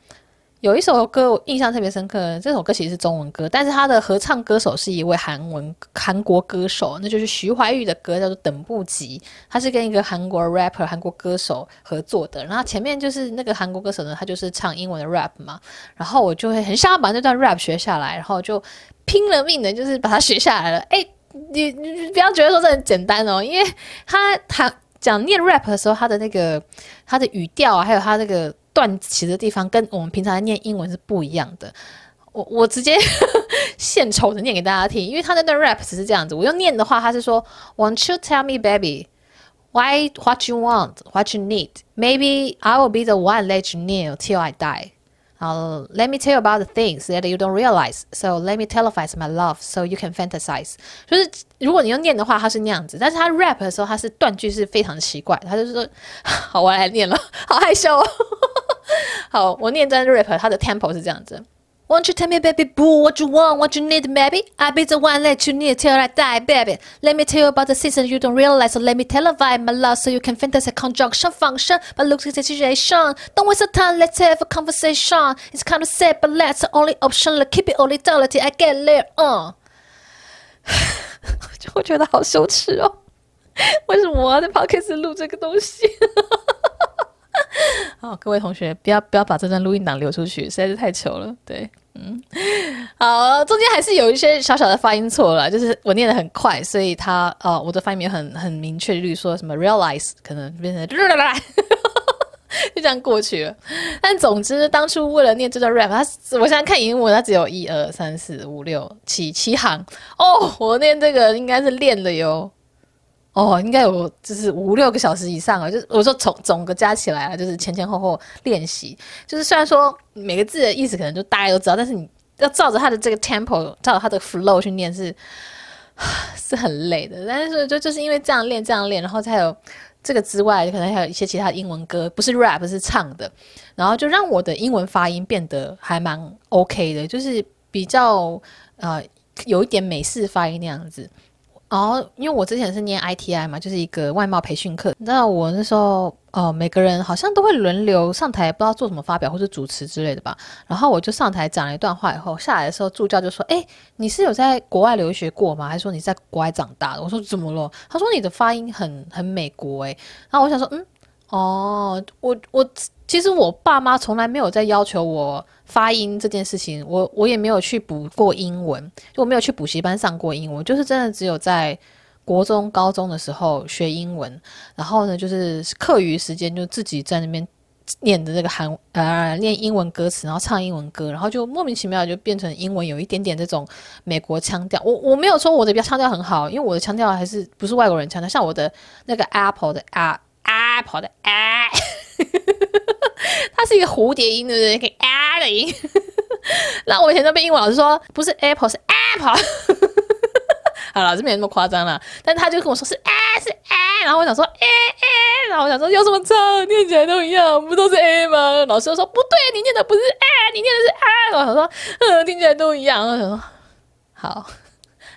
有一首歌我印象特别深刻，这首歌其实是中文歌，但是他的合唱歌手是一位韩文韩国歌手，那就是徐怀钰的歌叫做《等不及》，他是跟一个韩国 rapper 韩国歌手合作的。然后前面就是那个韩国歌手呢，他就是唱英文的 rap 嘛，然后我就会很想要把那段 rap 学下来，然后就拼了命的，就是把它学下来了。哎，你你不要觉得说这很简单哦，因为他他讲念 rap 的时候，他的那个他的语调啊，还有他那个。断词的地方跟我们平常念英文是不一样的。我我直接献丑的念给大家听，因为他那段 rap 只是这样子。我用念的话，他是说：“Won't you tell me, baby, why what you want, what you need? Maybe I will be the one let you kneel till I die.” 然后，Let me tell you about the things that you don't realize. So let me televise my love, so you can fantasize. 就是如果你用念的话，它是那样子；但是他 rap 的时候，他是断句是非常的奇怪。他就是说：“好，我来念了，好害羞哦。 ”好，我念真 [laughs] [laughs] rap，它的 tempo 是这样子。 Won't you tell me, baby, boo, what you want, what you need, maybe? I'll be the one let you need till I die, baby. Let me tell you about the seasons you don't realize, so let me televise my love, so you can fantasize conjunction function, but look at the situation. Don't waste the time, let's have a conversation. It's kind of sad, but that's the only option. Let's keep it only down till I get there. 嗯，[sighs] 就会觉得好羞耻哦，为什么我要在 podcast 录这个东西？ 好，各位同学，不要不要把这段录音档流出去，实在是太糗了。对。嗯，好，中间还是有一些小小的发音错了，就是我念得很快，所以他呃，我的发音没有很很明确，例如说什么 realize 可能变成 [laughs] 就这样过去了。但总之，当初为了念这段 rap，他我现在看英文，它只有一二三四五六七七行哦，我念这个应该是练了哟。哦，应该有就是五六个小时以上啊，就是我说总总个加起来啊，就是前前后后练习，就是虽然说每个字的意思可能就大家都知道，但是你要照着它的这个 tempo，照着它的 flow 去念是 [sighs] 是很累的。但是就就是因为这样练这样练，然后才有这个之外，可能还有一些其他英文歌，不是 rap 是唱的，然后就让我的英文发音变得还蛮 OK 的，就是比较呃有一点美式发音那样子。然后，因为我之前是念 ITI 嘛，就是一个外贸培训课。那我那时候哦、呃，每个人好像都会轮流上台，不知道做什么发表或者主持之类的吧。然后我就上台讲了一段话以后，下来的时候助教就说：“哎，你是有在国外留学过吗？还是说你在国外长大的？”我说：“怎么了？”他说：“你的发音很很美国。”哎，然后我想说：“嗯，哦，我我其实我爸妈从来没有在要求我发音这件事情，我我也没有去补过英文，就我没有去补习班上过英文，就是真的只有在。”国中、高中的时候学英文，然后呢，就是课余时间就自己在那边念的这个韩呃念英文歌词，然后唱英文歌，然后就莫名其妙就变成英文有一点点这种美国腔调。我我没有说我的腔调很好，因为我的腔调还是不是外国人腔调，像我的那个 Apple 的啊 Apple 的啊，它是一个蝴蝶音，对不对？可以啊的音。[laughs] 那我以前都被英文老师说不是 Apple 是 Apple。[laughs] 好了，这没有那么夸张了，但他就跟我说是哎是哎，然后我想说哎哎，然后我想说有什么差，念起来都一样，不都是 A 吗？老师就说不对，你念的不是哎，你念的是 a。然后我说嗯，听起来都一样。然后我想说好，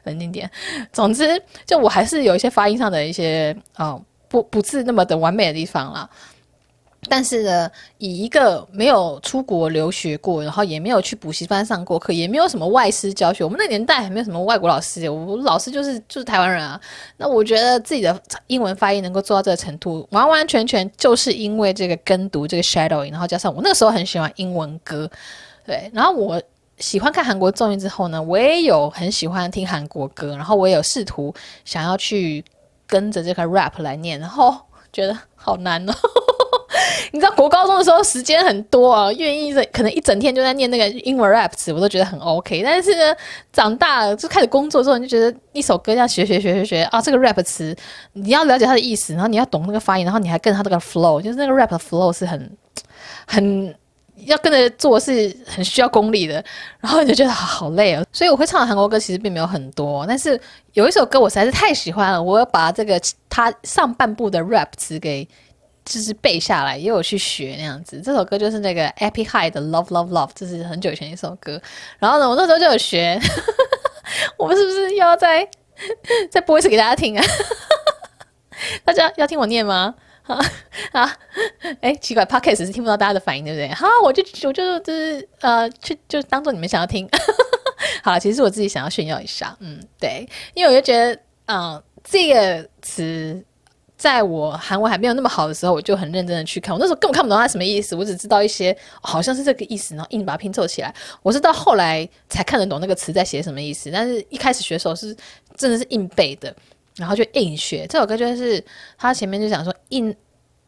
冷静点。总之，就我还是有一些发音上的一些哦不不是那么的完美的地方啦。但是呢，以一个没有出国留学过，然后也没有去补习班上过课，也没有什么外师教学，我们那年代还没有什么外国老师，我老师就是就是台湾人啊。那我觉得自己的英文发音能够做到这个程度，完完全全就是因为这个跟读这个 shadowing，然后加上我那个时候很喜欢英文歌，对，然后我喜欢看韩国综艺之后呢，我也有很喜欢听韩国歌，然后我也有试图想要去跟着这个 rap 来念，然后觉得好难哦。[laughs] 你知道国高中的时候时间很多啊，愿意可能一整天就在念那个英文 rap 词，我都觉得很 OK。但是呢，长大了就开始工作之后，你就觉得一首歌要学学学学学啊，这个 rap 词你要了解它的意思，然后你要懂那个发音，然后你还跟它这个 flow，就是那个 rap 的 flow 是很很要跟着做，是很需要功力的。然后你就觉得好累哦。所以我会唱的韩国歌其实并没有很多，但是有一首歌我实在是太喜欢了，我要把这个它上半部的 rap 词给。就是背下来，也有去学那样子。这首歌就是那个 Epic High 的 Love Love Love，这是很久以前一首歌。然后呢，我那时候就有学。[laughs] 我们是不是又要再 [laughs] 再播一次给大家听啊？[laughs] 大家要听我念吗？啊啊！哎，奇怪，Podcast 是听不到大家的反应，对不对？好，我就我就就是呃，去就当做你们想要听。好了，其实我自己想要炫耀一下。嗯，对，因为我就觉得，嗯、这个词。在我韩文还没有那么好的时候，我就很认真的去看。我那时候根本看不懂它什么意思，我只知道一些好像是这个意思，然后硬把它拼凑起来。我是到后来才看得懂那个词在写什么意思。但是一开始学的时候是真的是硬背的，然后就硬学。这首歌就是他前面就讲说硬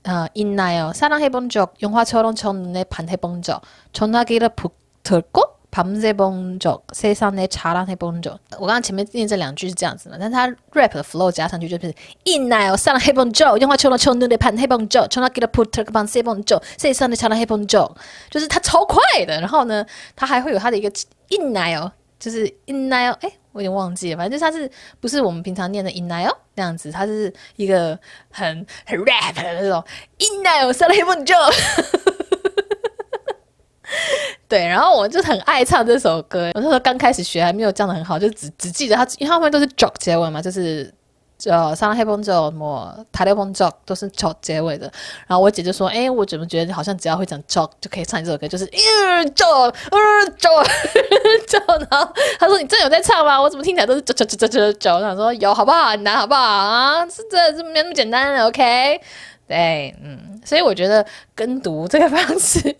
呃硬奈哦，사랑해본적영화처럼처음에반해본적전화기를붙들고 밤새본 적， 세상에자랑해본 적。 我刚刚前面念这两句是这样子嘛，但是他 rap 的 flow 加上去就是一奶哦，사랑해본 적， 영화처럼처음에반해본 적， 전화기를붙들고밤새본 적， 세상에자랑해본 적。 就是他超快的，然后呢，他还会有他的一个一奶哦，就是一奶哦，哎，我有点忘记了，反正就是他是不是我们平常念的一奶哦那样子，他是一个很很 rap 的那种一奶哦，사랑해본 [laughs] 적。 对，然后我就很爱唱这首歌。我那时候刚开始学，还没有唱的很好，就只只记得它，因为后面都是 jog 结尾嘛，就是呃，上黑风就什么台六风 jog 都是 jog 结尾的。然后我姐就说：“哎，我怎么觉得好像只要会讲 jog 就可以唱这首歌，就是 jog jog jog。[laughs] ”然后她说：“你真有在唱吗？我怎么听起来都是 jog jog jog jog j，我想说：“有好不好？你拿好不好啊？这这没那么简单，OK？” 对，嗯，所以我觉得跟读这个方式。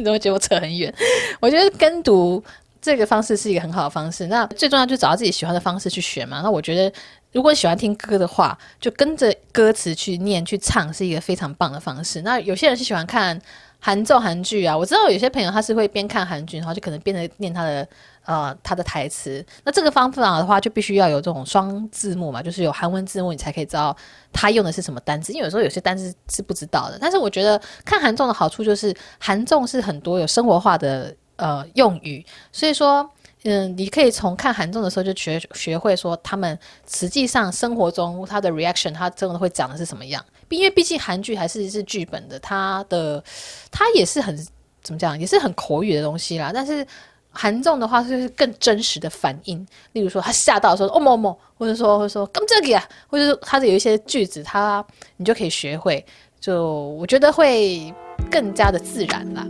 你 [laughs] 都会觉得我扯很远？我觉得跟读这个方式是一个很好的方式。那最重要就找到自己喜欢的方式去学嘛。那我觉得，如果喜欢听歌的话，就跟着歌词去念去唱是一个非常棒的方式。那有些人是喜欢看韩综韩剧啊，我知道有些朋友他是会边看韩剧，然后就可能边着念他的。呃，他的台词，那这个方法的话，就必须要有这种双字幕嘛，就是有韩文字幕，你才可以知道他用的是什么单词。因为有时候有些单词是不知道的。但是我觉得看韩综的好处就是，韩综是很多有生活化的呃用语，所以说，嗯，你可以从看韩综的时候就学学会说他们实际上生活中他的 reaction，他真的会讲的是什么样。因为毕竟韩剧还是是剧本的，他的他也是很怎么讲，也是很口语的东西啦，但是。韩综的话就是更真实的反应，例如说他吓到说“哦某某”，或者说或者说“干这个啊”，或者说他的有一些句子，他你就可以学会，就我觉得会更加的自然啦。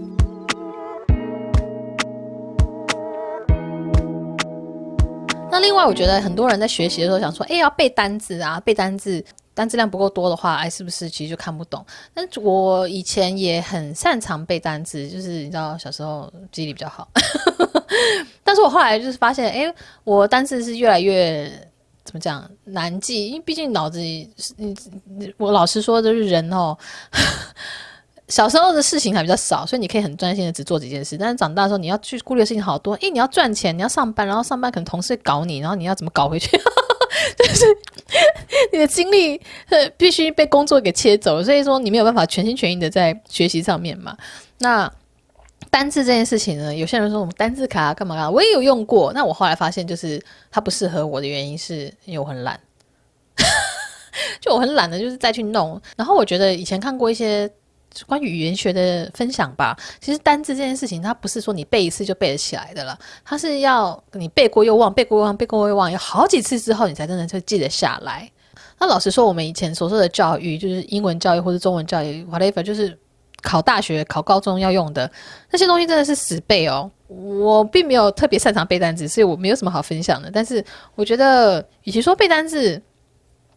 那另外，我觉得很多人在学习的时候想说，哎，要背单字啊，背单字，单字量不够多的话，哎，是不是其实就看不懂？但我以前也很擅长背单词，就是你知道，小时候记忆力比较好。[laughs] 但是我后来就是发现，哎，我单词是越来越怎么讲难记，因为毕竟脑子里，你我老实说，就是人哦。[laughs] 小时候的事情还比较少，所以你可以很专心的只做几件事。但是长大的时候，你要去顾虑的事情好多。诶，你要赚钱，你要上班，然后上班可能同事搞你，然后你要怎么搞回去？[laughs] 就是你的精力必须被工作给切走，所以说你没有办法全心全意的在学习上面嘛。那单字这件事情呢，有些人说我们单字卡干嘛干嘛，我也有用过。那我后来发现，就是它不适合我的原因是因为我很懒，[laughs] 就我很懒的，就是再去弄。然后我觉得以前看过一些。关于语言学的分享吧，其实单字这件事情，它不是说你背一次就背得起来的了，它是要你背过又忘，背过又忘，背过又忘，有好几次之后，你才真的会记得下来。那老实说，我们以前所说的教育，就是英文教育或者中文教育，whatever，就是考大学、考高中要用的那些东西，真的是死背哦。我并没有特别擅长背单字，所以我没有什么好分享的。但是我觉得，与其说背单字，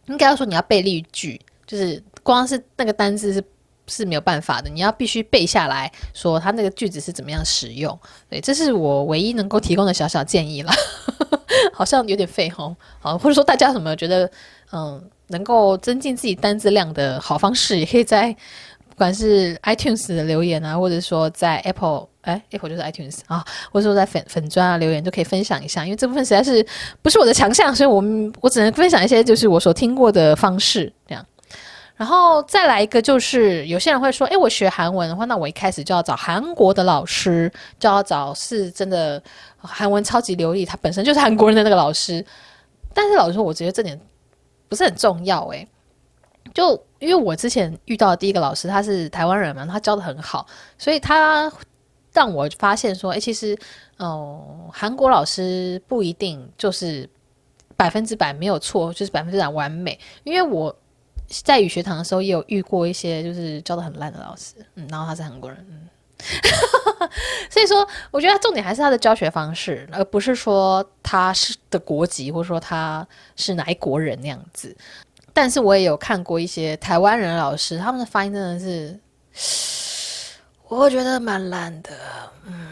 应该要说你要背例句，就是光是那个单字是。是没有办法的，你要必须背下来说它那个句子是怎么样使用。对，这是我唯一能够提供的小小建议了，[laughs] 好像有点废吼。好，或者说大家有什么觉得嗯能够增进自己单字量的好方式，也可以在不管是 iTunes 的留言啊，或者说在 Apple 哎 Apple 就是 iTunes 啊，或者说在粉粉砖啊留言都可以分享一下，因为这部分实在是不是我的强项，所以我们我只能分享一些就是我所听过的方式这样。然后再来一个，就是有些人会说，诶，我学韩文的话，那我一开始就要找韩国的老师，就要找是真的韩文超级流利，他本身就是韩国人的那个老师。但是老实说，我觉得这点不是很重要，诶，就因为我之前遇到的第一个老师，他是台湾人嘛，他教的很好，所以他让我发现说，诶，其实，哦，韩国老师不一定就是百分之百没有错，就是百分之百完美，因为我。在语学堂的时候，也有遇过一些就是教得很烂的老师，嗯，然后他是韩国人，嗯，[laughs] 所以说我觉得重点还是他的教学方式，而不是说他是的国籍，或者说他是哪一国人那样子。但是我也有看过一些台湾人的老师，他们的发音真的是，[sighs] 我觉得蛮烂的，嗯，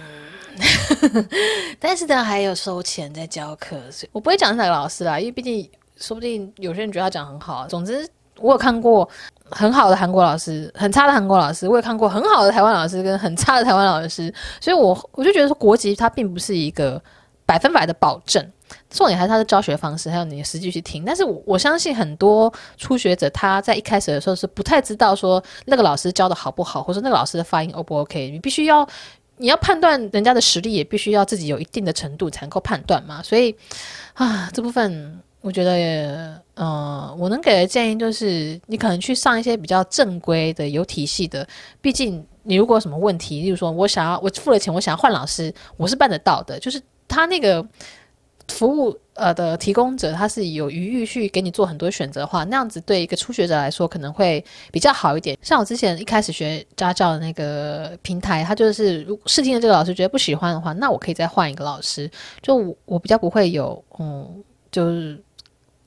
[laughs] 但是呢，还有收钱在教课，所以我不会讲是哪个老师啦，因为毕竟说不定有些人觉得他讲很好，总之。我有看过很好的韩国老师，很差的韩国老师；我也看过很好的台湾老师跟很差的台湾老师。所以我，我就觉得说，国籍它并不是一个百分百的保证，重点还是他的教学方式，还有你实际去听。但是我，我相信很多初学者他在一开始的时候是不太知道说那个老师教的好不好，或者那个老师的发音 O 不 OK。你必须要你要判断人家的实力，也必须要自己有一定的程度才能够判断嘛。所以啊，这部分。我觉得，嗯、呃，我能给的建议就是，你可能去上一些比较正规的、有体系的。毕竟，你如果有什么问题，例如说我想要，我付了钱，我想要换老师，我是办得到的。就是他那个服务呃的提供者，他是有余裕去给你做很多选择的话，那样子对一个初学者来说可能会比较好一点。像我之前一开始学家教的那个平台，他就是如试听的这个老师觉得不喜欢的话，那我可以再换一个老师。就我，我比较不会有，嗯，就是。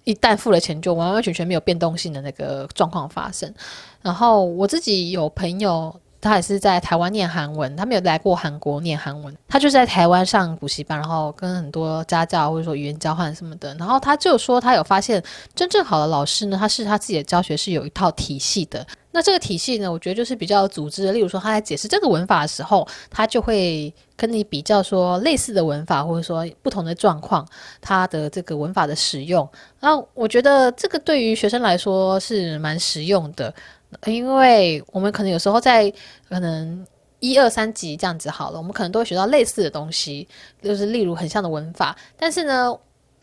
一旦付了钱，就完完全全没有变动性的那个状况发生。然后我自己有朋友，他也是在台湾念韩文，他没有来过韩国念韩文，他就是在台湾上补习班，然后跟很多家教或者说语言交换什么的。然后他就说，他有发现真正好的老师呢，他是他自己的教学是有一套体系的。那这个体系呢，我觉得就是比较组织的。例如说，他在解释这个文法的时候，他就会跟你比较说类似的文法，或者说不同的状况，他的这个文法的使用。那我觉得这个对于学生来说是蛮实用的，因为我们可能有时候在可能一二三级这样子好了，我们可能都会学到类似的东西，就是例如很像的文法，但是呢，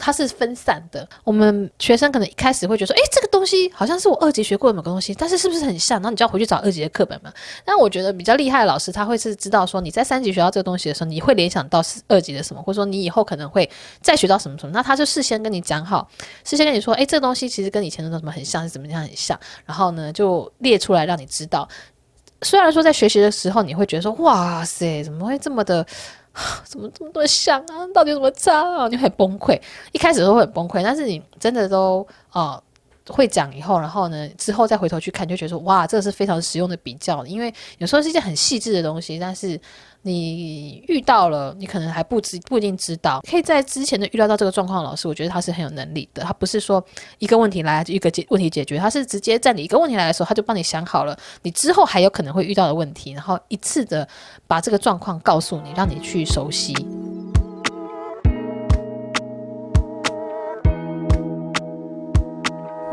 它是分散的。我们学生可能一开始会觉得说，诶，这个东西好像是我二级学过的某个东西，但是是不是很像？然后你就要回去找二级的课本嘛。但我觉得比较厉害的老师，他会是知道说你在三级学到这个东西的时候，你会联想到是二级的什么，或者说你以后可能会再学到什么什么。那他就事先跟你讲好，事先跟你说，诶，这个东西其实跟以前的什么很像，是怎么样很像。然后呢，就列出来让你知道。虽然说在学习的时候，你会觉得说，哇塞，怎么会这么的？[sighs] 怎么这么多香啊？到底怎么差啊？你会崩溃，一开始都会很崩溃，但是你真的都呃会讲以后，然后呢之后再回头去看，就觉得说哇，这个是非常实用的比较，因为有时候是一件很细致的东西，但是。你遇到了，你可能还不知不一定知道。可以在之前的遇到到这个状况老师，我觉得他是很有能力的。他不是说一个问题来一个解问题解决，他是直接在你一个问题来的时候，他就帮你想好了你之后还有可能会遇到的问题，然后一次的把这个状况告诉你，让你去熟悉。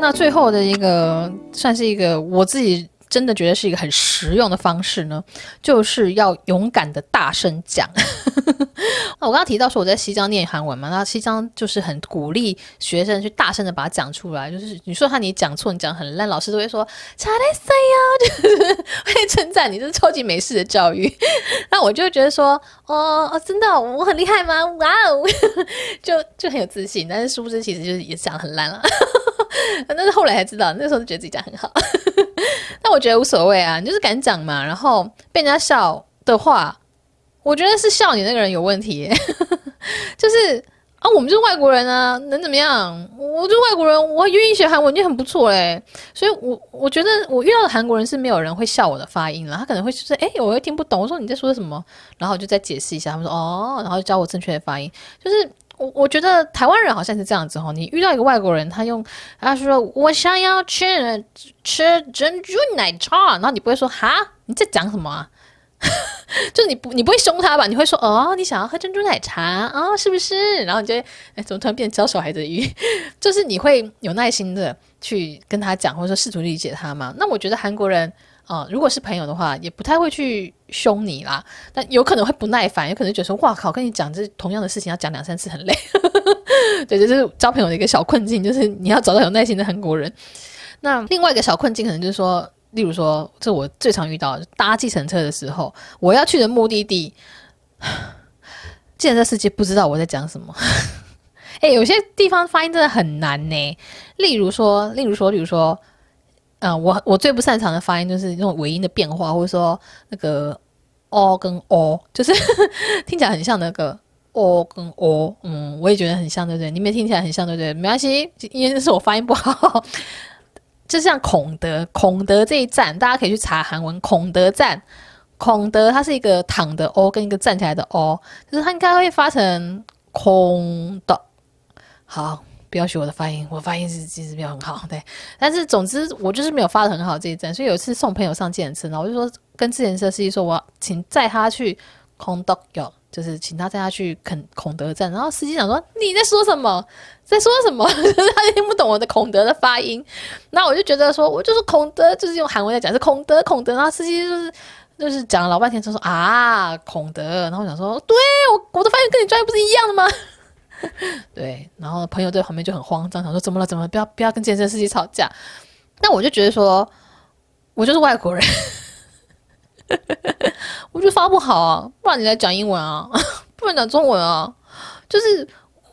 那最后的一个算是一个我自己。真的觉得是一个很实用的方式呢，就是要勇敢的大声讲。[laughs] 我刚刚提到说我在西江念韩文嘛，那西江就是很鼓励学生去大声的把它讲出来。就是你说他你讲错，你讲很烂，老师都会说查得塞呀，[laughs] 就会称赞你，这是超级美式的教育。那我就觉得说，哦哦，真的我很厉害吗？哇哦，[laughs] 就就很有自信。但是殊不知其实就是也讲得很烂了。但是后来才知道，那时候就觉得自己讲很好。我觉得无所谓啊，你就是敢讲嘛。然后被人家笑的话，我觉得是笑你那个人有问题。[laughs] 就是啊，我们就是外国人啊，能怎么样？我就是外国人，我愿意学韩文就很不错嘞。所以我，我觉得我遇到的韩国人是没有人会笑我的发音了。他可能会说：“哎，我又听不懂。”我说：“你在说什么？”然后我就再解释一下。他们说：“哦。”然后教我正确的发音，就是。我我觉得台湾人好像是这样子哦，你遇到一个外国人，他用他说我想要吃吃珍珠奶茶，然后你不会说哈，你在讲什么啊？[laughs] 就你不你不会凶他吧？你会说哦，你想要喝珍珠奶茶啊、哦，是不是？然后你就哎，怎么突然变教小孩子的语？[laughs] 就是你会有耐心的去跟他讲，或者说试图理解他嘛。那我觉得韩国人。啊、如果是朋友的话，也不太会去凶你啦。但有可能会不耐烦，有可能觉得说：“哇靠，跟你讲这同样的事情要讲两三次，很累。[laughs] ”对，就是交朋友的一个小困境，就是你要找到有耐心的韩国人。那另外一个小困境，可能就是说，例如说，这我最常遇到，搭计程车的时候，我要去的目的地，计程车司机不知道我在讲什么。[laughs] 哎，有些地方发音真的很难呢。例如说，例如说，例如说。嗯、我我最不擅长的发音就是那种尾音的变化，或者说那个 o 跟 o，就是 [laughs] 听起来很像那个 o 跟 o，嗯，我也觉得很像，对不对？你们听起来很像，对不对？没关系，因为那是我发音不好。[laughs] 就像孔德，孔德这一站，大家可以去查韩文，孔德站，孔德它是一个躺的 o 跟一个站起来的 o，就是它应该会发成空的。好。不要学我的发音，我发音是其实没有很好，对。但是总之我就是没有发的很好这一站，所以有一次送朋友上健身，然后我就说跟计程车司机说，我请载他去孔德有，就是请他载他去肯孔德站。然后司机想说你在说什么，在说什么？[laughs] 他听不懂我的孔德的发音。那我就觉得说我就是孔德，就是用韩文在讲是孔德孔德。然后司机就是就是讲了老半天，就说啊孔德。然后我想说，对我我的发音跟你专业不是一样的吗？[laughs] 对，然后朋友在旁边就很慌张，想说怎么了？怎么了？不要不要跟健身司机吵架。那我就觉得说，我就是外国人，[laughs] 我就发不好啊，不然你来讲英文啊，[laughs] 不然讲中文啊。就是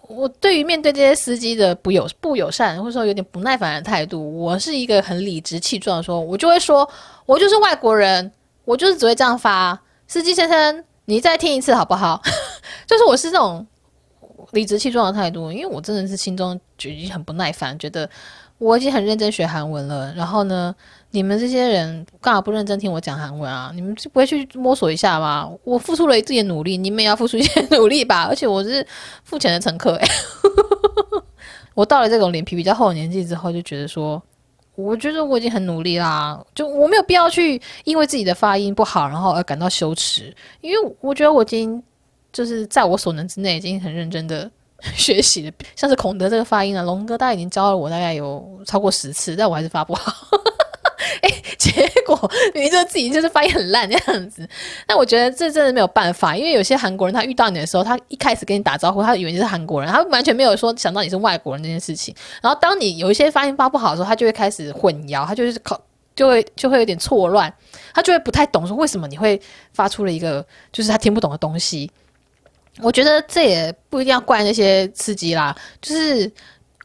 我对于面对这些司机的不友不友善，或者说有点不耐烦的态度，我是一个很理直气壮的说，我就会说，我就是外国人，我就是只会这样发。司机先生，你再听一次好不好？就是我是这种。理直气壮的态度，因为我真的是心中就已经很不耐烦，觉得我已经很认真学韩文了，然后呢，你们这些人干嘛不认真听我讲韩文啊？你们就不会去摸索一下吗？我付出了自己的努力，你们也要付出一些努力吧？而且我是付钱的乘客诶，[laughs] 我到了这种脸皮比较厚的年纪之后，就觉得说，我觉得我已经很努力啦，就我没有必要去因为自己的发音不好，然后而感到羞耻，因为我觉得我已经。就是在我所能之内，已经很认真的 [laughs] 学习了。像是孔德这个发音啊，龙哥大概已经教了我大概有超过十次，但我还是发不好。[laughs] 哎，结果你就自己就是发音很烂这样子。那我觉得这真的没有办法，因为有些韩国人他遇到你的时候，他一开始跟你打招呼，他以为你是韩国人，他完全没有说想到你是外国人这件事情。然后当你有一些发音发不好的时候，他就会开始混淆，他就是考就会就会有点错乱，他就会不太懂说为什么你会发出了一个就是他听不懂的东西。我觉得这也不一定要怪那些司机啦，就是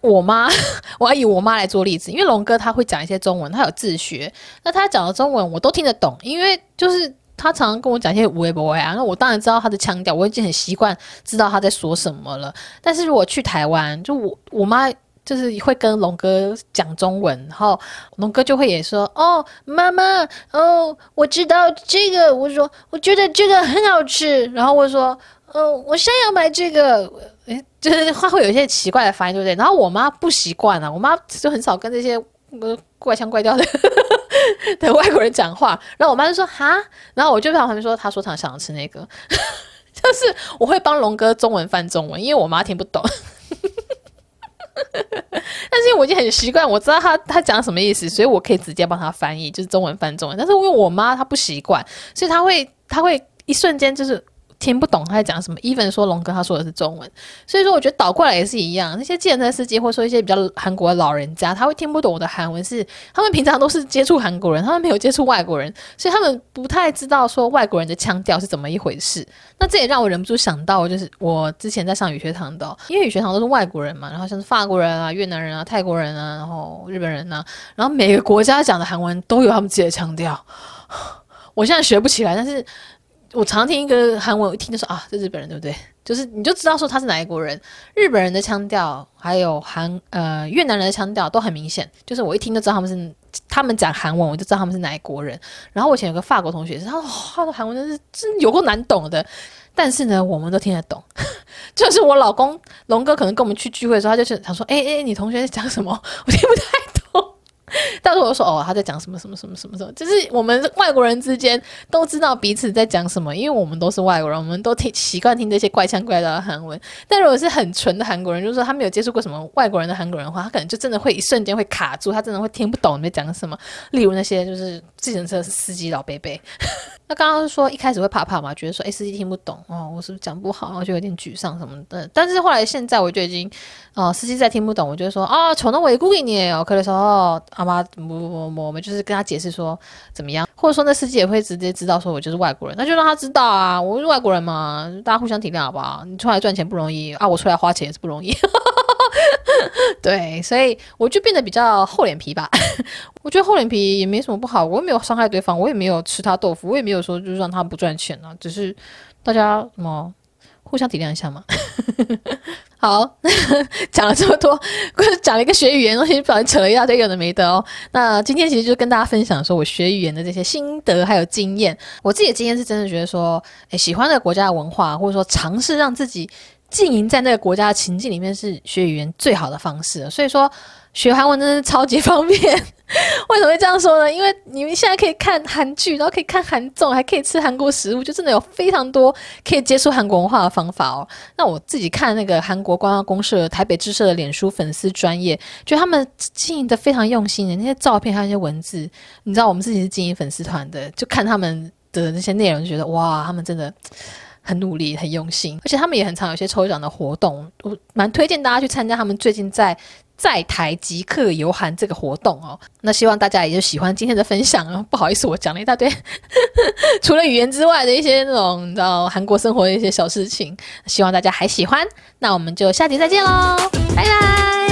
我妈，[laughs] 我要以我妈来做例子，因为龙哥他会讲一些中文，他有自学，那他讲的中文我都听得懂，因为就是他常常跟我讲一些微博呀，那我当然知道他的腔调，我已经很习惯知道他在说什么了。但是如果去台湾，就我我妈就是会跟龙哥讲中文，然后龙哥就会也说哦，妈妈哦，我知道这个，我说我觉得这个很好吃，然后我说。嗯、呃，我现在要买这个，诶，就是他会有一些奇怪的发音，对不对？然后我妈不习惯啊，我妈就很少跟这些呃怪腔怪调的 [laughs] 的外国人讲话。然后我妈就说哈，然后我就在旁边说，她说她想要吃那个，[laughs] 就是我会帮龙哥中文翻中文，因为我妈听不懂。[laughs] 但是我已经很习惯，我知道他他讲什么意思，所以我可以直接帮他翻译，就是中文翻中文。但是因为我妈她不习惯，所以她会她会一瞬间就是。听不懂他在讲什么，even 说龙哥他说的是中文，所以说我觉得倒过来也是一样。那些计程车司机或说一些比较韩国的老人家，他会听不懂我的韩文是，他们平常都是接触韩国人，他们没有接触外国人，[laughs] 所以他们不太知道说外国人的腔调是怎么一回事。那这也让我忍不住想到，就是我之前在上语学堂的，因为语学堂都是外国人嘛，然后像是法国人啊、越南人啊、泰国人啊，然后日本人啊，然后每个国家讲的韩文都有他们自己的腔调，[laughs] 我现在学不起来，但是。我常听一个韩文，我一听就说啊，这日本人对不对？就是你就知道说他是哪一国人。日本人的腔调，还有韩呃越南人的腔调都很明显。就是我一听就知道他们是他们讲韩文，我就知道他们是哪一国人。然后我以前有个法国同学，他说他的韩文真是真有够难懂的，但是呢，我们都听得懂。[laughs] 就是我老公龙哥可能跟我们去聚会的时候，他就是想说，哎哎，你同学在讲什么？[laughs] 我听不太。[laughs] 但是我说哦，他在讲什么什么什么什么什么，就是我们外国人之间都知道彼此在讲什么，因为我们都是外国人，我们都听习惯听这些怪腔怪调的韩文。但如果是很纯的韩国人，就是说他没有接触过什么外国人的韩国人的话，他可能就真的会一瞬间会卡住，他真的会听不懂你在讲什么。例如那些就是自行车司机老贝贝。那刚刚说一开始会怕怕嘛，觉得说哎司机听不懂哦，我是不是讲不好，然后就有点沮丧什么的。但是后来现在我就已经哦，司机再听不懂，我就说啊，从那尾故意你哦，可能说哦，阿妈我我，我们就是跟他解释说怎么样，或者说那司机也会直接知道说我就是外国人，那就让他知道啊，我是外国人嘛，大家互相体谅好不好？你出来赚钱不容易啊，我出来花钱也是不容易。[laughs] 对，所以我就变得比较厚脸皮吧。[laughs] 我觉得厚脸皮也没什么不好，我又没有伤害对方，我也没有吃他豆腐，我也没有说就是让他不赚钱啊，只是大家什么互相体谅一下嘛。[laughs] 好，讲了这么多，讲了一个学语言的东西，不小心扯了一大堆有的没的哦。那今天其实就跟大家分享说我学语言的这些心得还有经验。我自己的经验是真的觉得说，诶，喜欢的国家的文化，或者说尝试让自己。经营在那个国家的情境里面是学语言最好的方式，所以说学韩文真的是超级方便。为什么会这样说呢？因为你们现在可以看韩剧，然后可以看韩综，还可以吃韩国食物，就真的有非常多可以接触韩国文化的方法哦。那我自己看那个韩国观光公社台北支社的脸书粉丝专业，觉得他们经营的非常用心的那些照片，还有一些文字，你知道我们自己是经营粉丝团的，就看他们的那些内容，就觉得哇，他们真的。很努力，很用心，而且他们也很常有些抽奖的活动，我蛮推荐大家去参加他们最近在在台即刻游韩这个活动哦。那希望大家也就喜欢今天的分享啊，[laughs] 不好意思，我讲了一大堆，[laughs] 除了语言之外的一些那种你知道韩国生活的一些小事情，希望大家还喜欢。那我们就下集再见喽，拜拜。